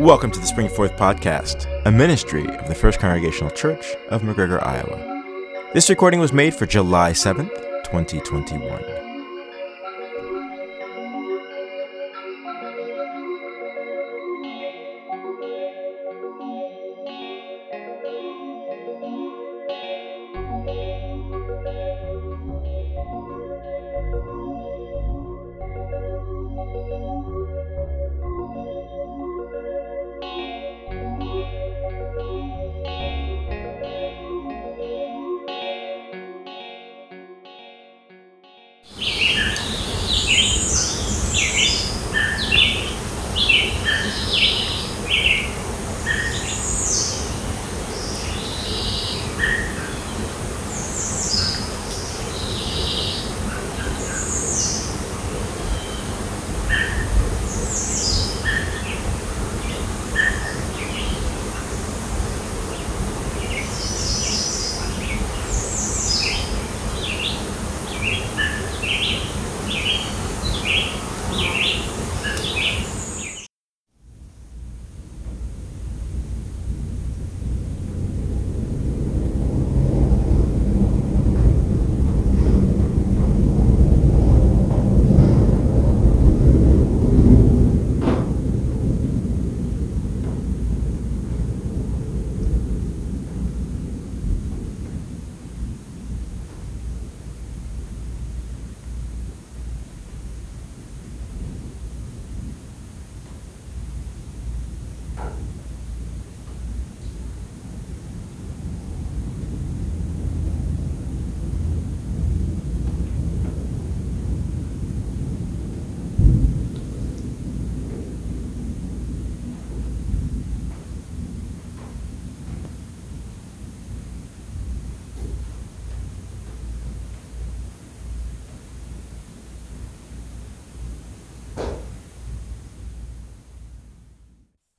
Welcome to the Spring Forth Podcast, a ministry of the First Congregational Church of McGregor, Iowa. This recording was made for July 7th, 2021.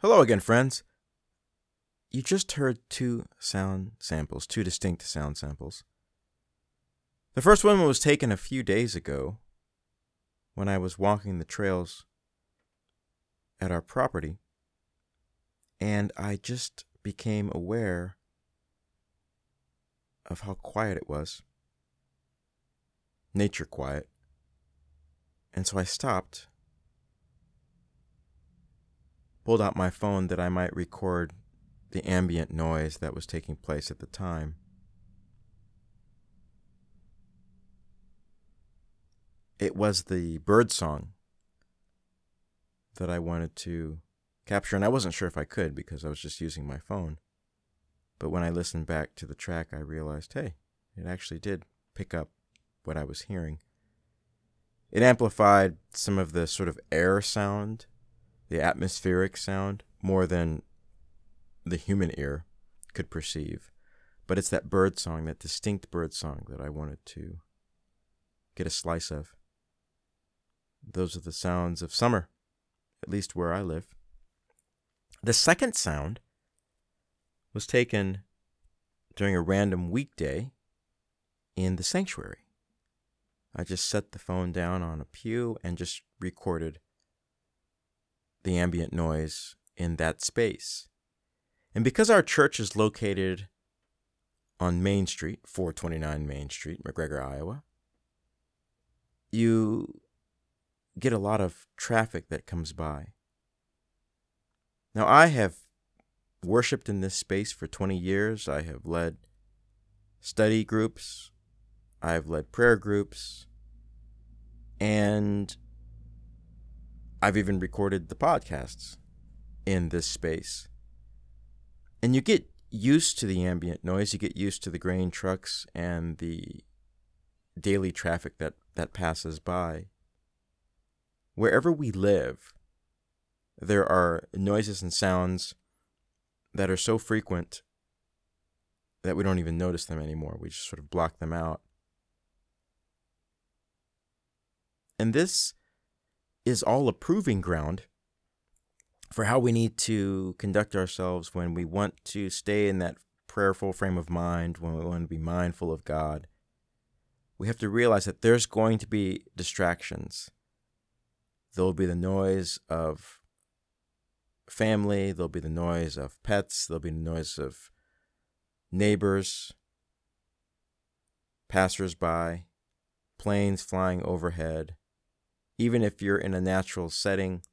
Hello again, friends. You just heard two sound samples, two distinct sound samples. The first one was taken a few days ago when I was walking the trails at our property, and I just became aware of how quiet it was. Nature quiet. And so I stopped pulled out my phone that I might record the ambient noise that was taking place at the time. It was the bird song that I wanted to capture, and I wasn't sure if I could because I was just using my phone. But when I listened back to the track, I realized hey, it actually did pick up what I was hearing. It amplified some of the sort of air sound the atmospheric sound more than the human ear could perceive. But it's that bird song, that distinct bird song that I wanted to get a slice of. Those are the sounds of summer, at least where I live. The second sound was taken during a random weekday in the sanctuary. I just set the phone down on a pew and just recorded the ambient noise in that space. And because our church is located on Main Street, 429 Main Street, McGregor, Iowa, you get a lot of traffic that comes by. Now, I have worshiped in this space for 20 years. I have led study groups, I've led prayer groups, and I've even recorded the podcasts in this space. And you get used to the ambient noise, you get used to the grain trucks and the daily traffic that, that passes by. Wherever we live, there are noises and sounds that are so frequent that we don't even notice them anymore. We just sort of block them out. And this is all a proving ground for how we need to conduct ourselves when we want to stay in that prayerful frame of mind, when we want to be mindful of God. We have to realize that there's going to be distractions. There will be the noise of family, there'll be the noise of pets, there'll be the noise of neighbors, passersby, planes flying overhead. Even if you're in a natural setting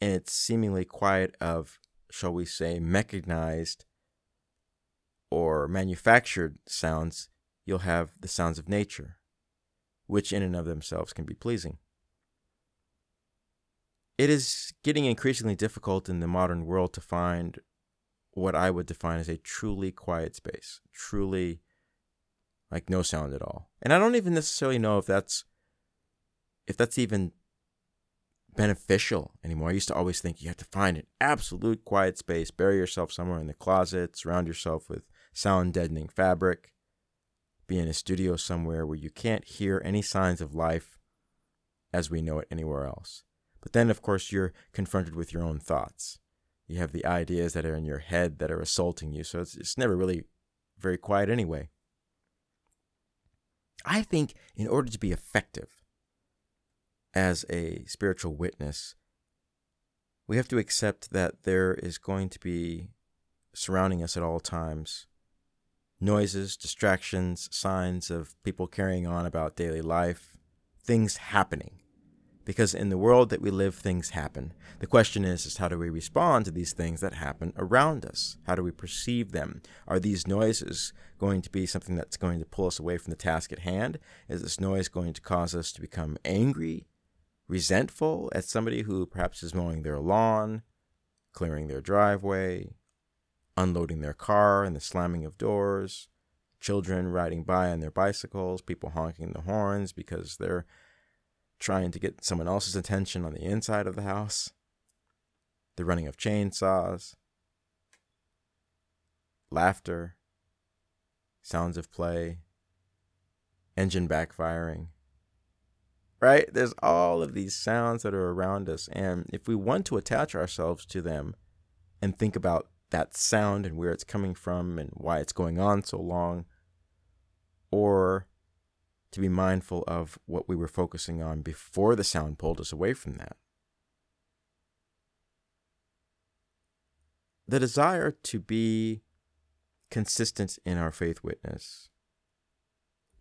and it's seemingly quiet of, shall we say, mechanized or manufactured sounds, you'll have the sounds of nature, which in and of themselves can be pleasing. It is getting increasingly difficult in the modern world to find what I would define as a truly quiet space, truly like no sound at all. And I don't even necessarily know if that's if that's even beneficial anymore. I used to always think you have to find an absolute quiet space, bury yourself somewhere in the closet, surround yourself with sound deadening fabric, be in a studio somewhere where you can't hear any signs of life as we know it anywhere else. But then, of course, you're confronted with your own thoughts. You have the ideas that are in your head that are assaulting you. So it's, it's never really very quiet anyway. I think in order to be effective as a spiritual witness, we have to accept that there is going to be surrounding us at all times noises, distractions, signs of people carrying on about daily life, things happening because in the world that we live, things happen. The question is, is how do we respond to these things that happen around us? How do we perceive them? Are these noises going to be something that's going to pull us away from the task at hand? Is this noise going to cause us to become angry, resentful at somebody who perhaps is mowing their lawn, clearing their driveway, unloading their car and the slamming of doors, children riding by on their bicycles, people honking the horns because they're trying to get someone else's attention on the inside of the house, the running of chainsaws, laughter, sounds of play, engine backfiring. Right? There's all of these sounds that are around us. And if we want to attach ourselves to them and think about that sound and where it's coming from and why it's going on so long, or to be mindful of what we were focusing on before the sound pulled us away from that. The desire to be consistent in our faith witness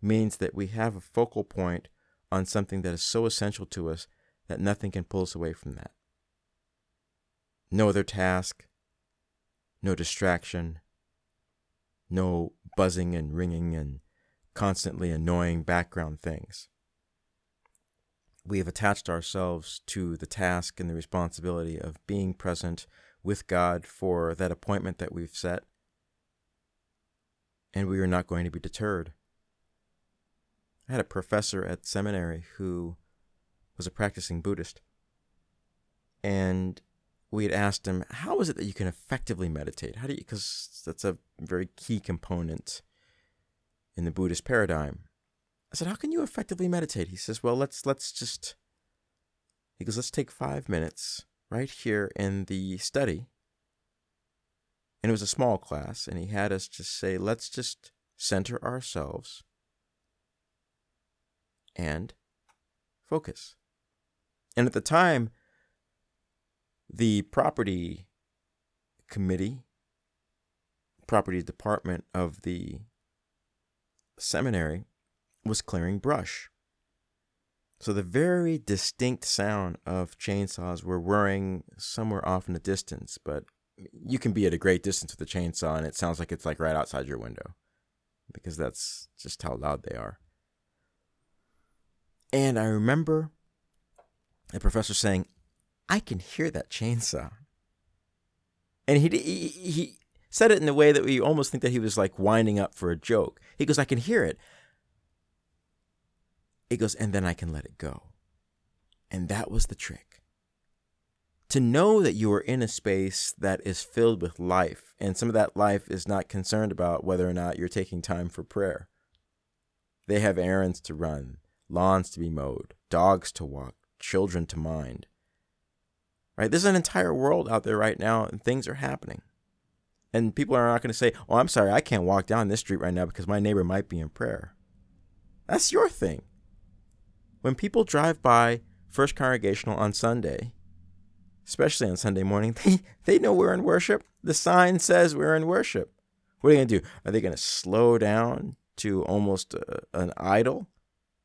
means that we have a focal point on something that is so essential to us that nothing can pull us away from that. No other task, no distraction, no buzzing and ringing and constantly annoying background things. We have attached ourselves to the task and the responsibility of being present with God for that appointment that we've set, and we are not going to be deterred. I had a professor at seminary who was a practicing Buddhist, and we had asked him, How is it that you can effectively meditate? How do you, because that's a very key component in the Buddhist paradigm. I said, "How can you effectively meditate?" He says, "Well, let's let's just." He goes, "Let's take five minutes right here in the study." And it was a small class, and he had us just say, "Let's just center ourselves and focus." And at the time, the property committee, property department of the seminary was clearing brush. So the very distinct sound of chainsaws were whirring somewhere off in the distance, but you can be at a great distance with a chainsaw and it sounds like it's like right outside your window because that's just how loud they are. And I remember the professor saying, I can hear that chainsaw. And he, he, he said it in a way that we almost think that he was like winding up for a joke. He goes, I can hear it. He goes, and then I can let it go. And that was the trick. To know that you are in a space that is filled with life, and some of that life is not concerned about whether or not you're taking time for prayer. They have errands to run, lawns to be mowed, dogs to walk, children to mind. Right? There's an entire world out there right now, and things are happening. And people are not going to say, oh, I'm sorry, I can't walk down this street right now because my neighbor might be in prayer. That's your thing. When people drive by First Congregational on Sunday especially on Sunday morning, they, they know we're in worship. The sign says we're in worship. What are they going to do? Are they going to slow down to almost a, an idle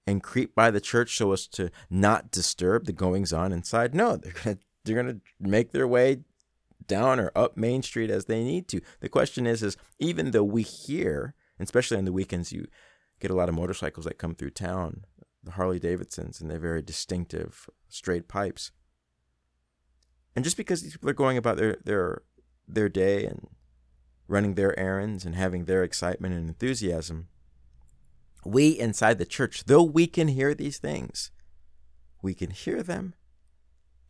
and creep by the church so as to not disturb the goings on inside? No, they're to they're to make their way down or up Main Street as they need to. The question is is even though we hear, especially on the weekends you get a lot of motorcycles that come through town, the Harley Davidsons and their very distinctive straight pipes. And just because these people are going about their their their day and running their errands and having their excitement and enthusiasm, we inside the church, though we can hear these things, we can hear them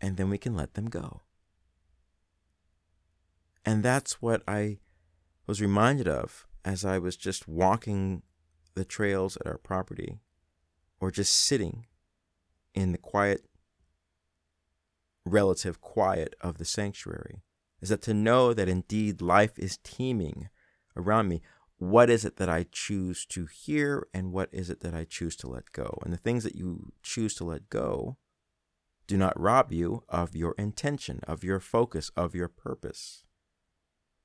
and then we can let them go. And that's what I was reminded of as I was just walking the trails at our property or just sitting in the quiet, relative quiet of the sanctuary is that to know that indeed life is teeming around me. What is it that I choose to hear and what is it that I choose to let go? And the things that you choose to let go do not rob you of your intention, of your focus, of your purpose.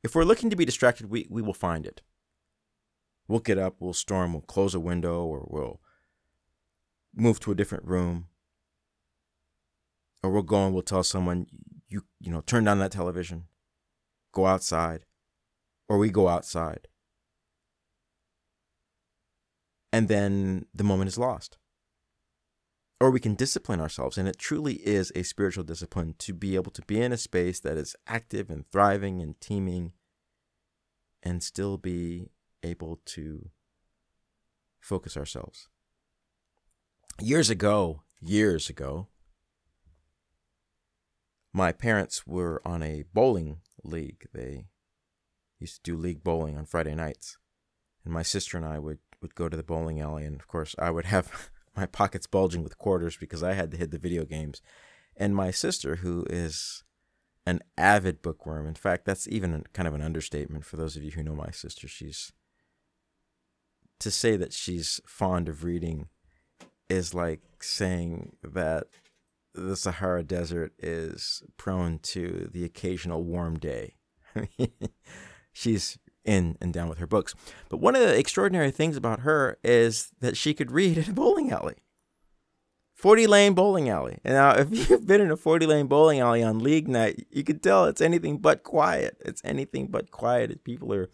If we're looking to be distracted, we, we will find it. We'll get up, we'll storm, we'll close a window, or we'll move to a different room. Or we'll go and we'll tell someone, you, you know, turn down that television, go outside, or we go outside. And then the moment is lost or we can discipline ourselves. And it truly is a spiritual discipline to be able to be in a space that is active and thriving and teeming and still be able to focus ourselves. Years ago, years ago, my parents were on a bowling league. They used to do league bowling on Friday nights. And my sister and I would, would go to the bowling alley. And of course, I would have my pockets bulging with quarters because I had to hit the video games. And my sister, who is an avid bookworm, in fact, that's even kind of an understatement for those of you who know my sister. She's to say that she's fond of reading is like saying that the Sahara Desert is prone to the occasional warm day. she's in and down with her books. But one of the extraordinary things about her is that she could read in a bowling alley. 40 lane bowling alley. And now, if you've been in a 40 lane bowling alley on league night, you could tell it's anything but quiet. It's anything but quiet. People are,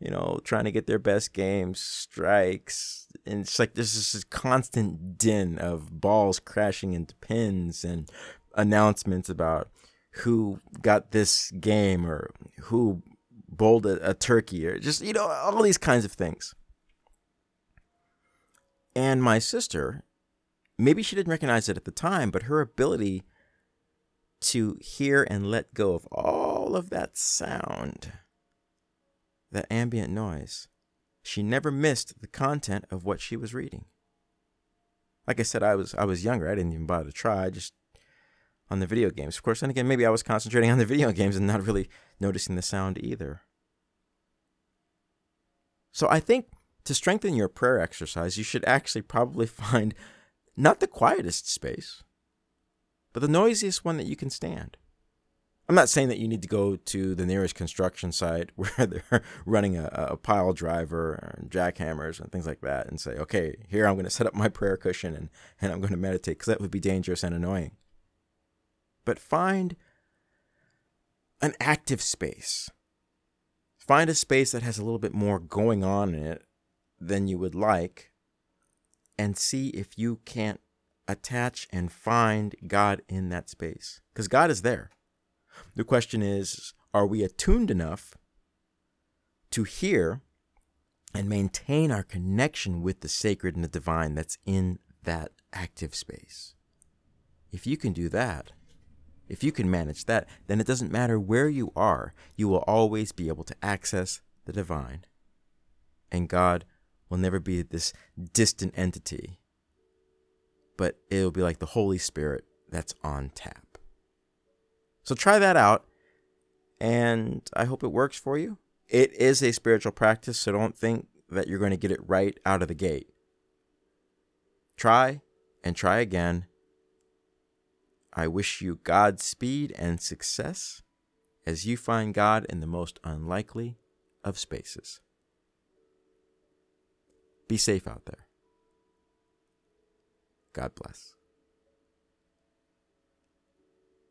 you know, trying to get their best games, strikes. And it's like there's this constant din of balls crashing into pins and announcements about who got this game or who bowled a, a turkey or just, you know, all these kinds of things. And my sister, maybe she didn't recognize it at the time, but her ability to hear and let go of all of that sound, that ambient noise, she never missed the content of what she was reading. Like I said, I was I was younger. I didn't even bother to try. I just on the video games. Of course, and again, maybe I was concentrating on the video games and not really noticing the sound either. So I think to strengthen your prayer exercise, you should actually probably find not the quietest space, but the noisiest one that you can stand. I'm not saying that you need to go to the nearest construction site where they're running a, a pile driver and jackhammers and things like that and say, okay, here I'm going to set up my prayer cushion and, and I'm going to meditate because that would be dangerous and annoying but find an active space. Find a space that has a little bit more going on in it than you would like, and see if you can't attach and find God in that space. Because God is there. The question is are we attuned enough to hear and maintain our connection with the sacred and the divine that's in that active space? If you can do that, if you can manage that, then it doesn't matter where you are, you will always be able to access the divine. And God will never be this distant entity, but it'll be like the Holy Spirit that's on tap. So try that out, and I hope it works for you. It is a spiritual practice, so don't think that you're going to get it right out of the gate. Try and try again I wish you Godspeed and success as you find God in the most unlikely of spaces. Be safe out there. God bless.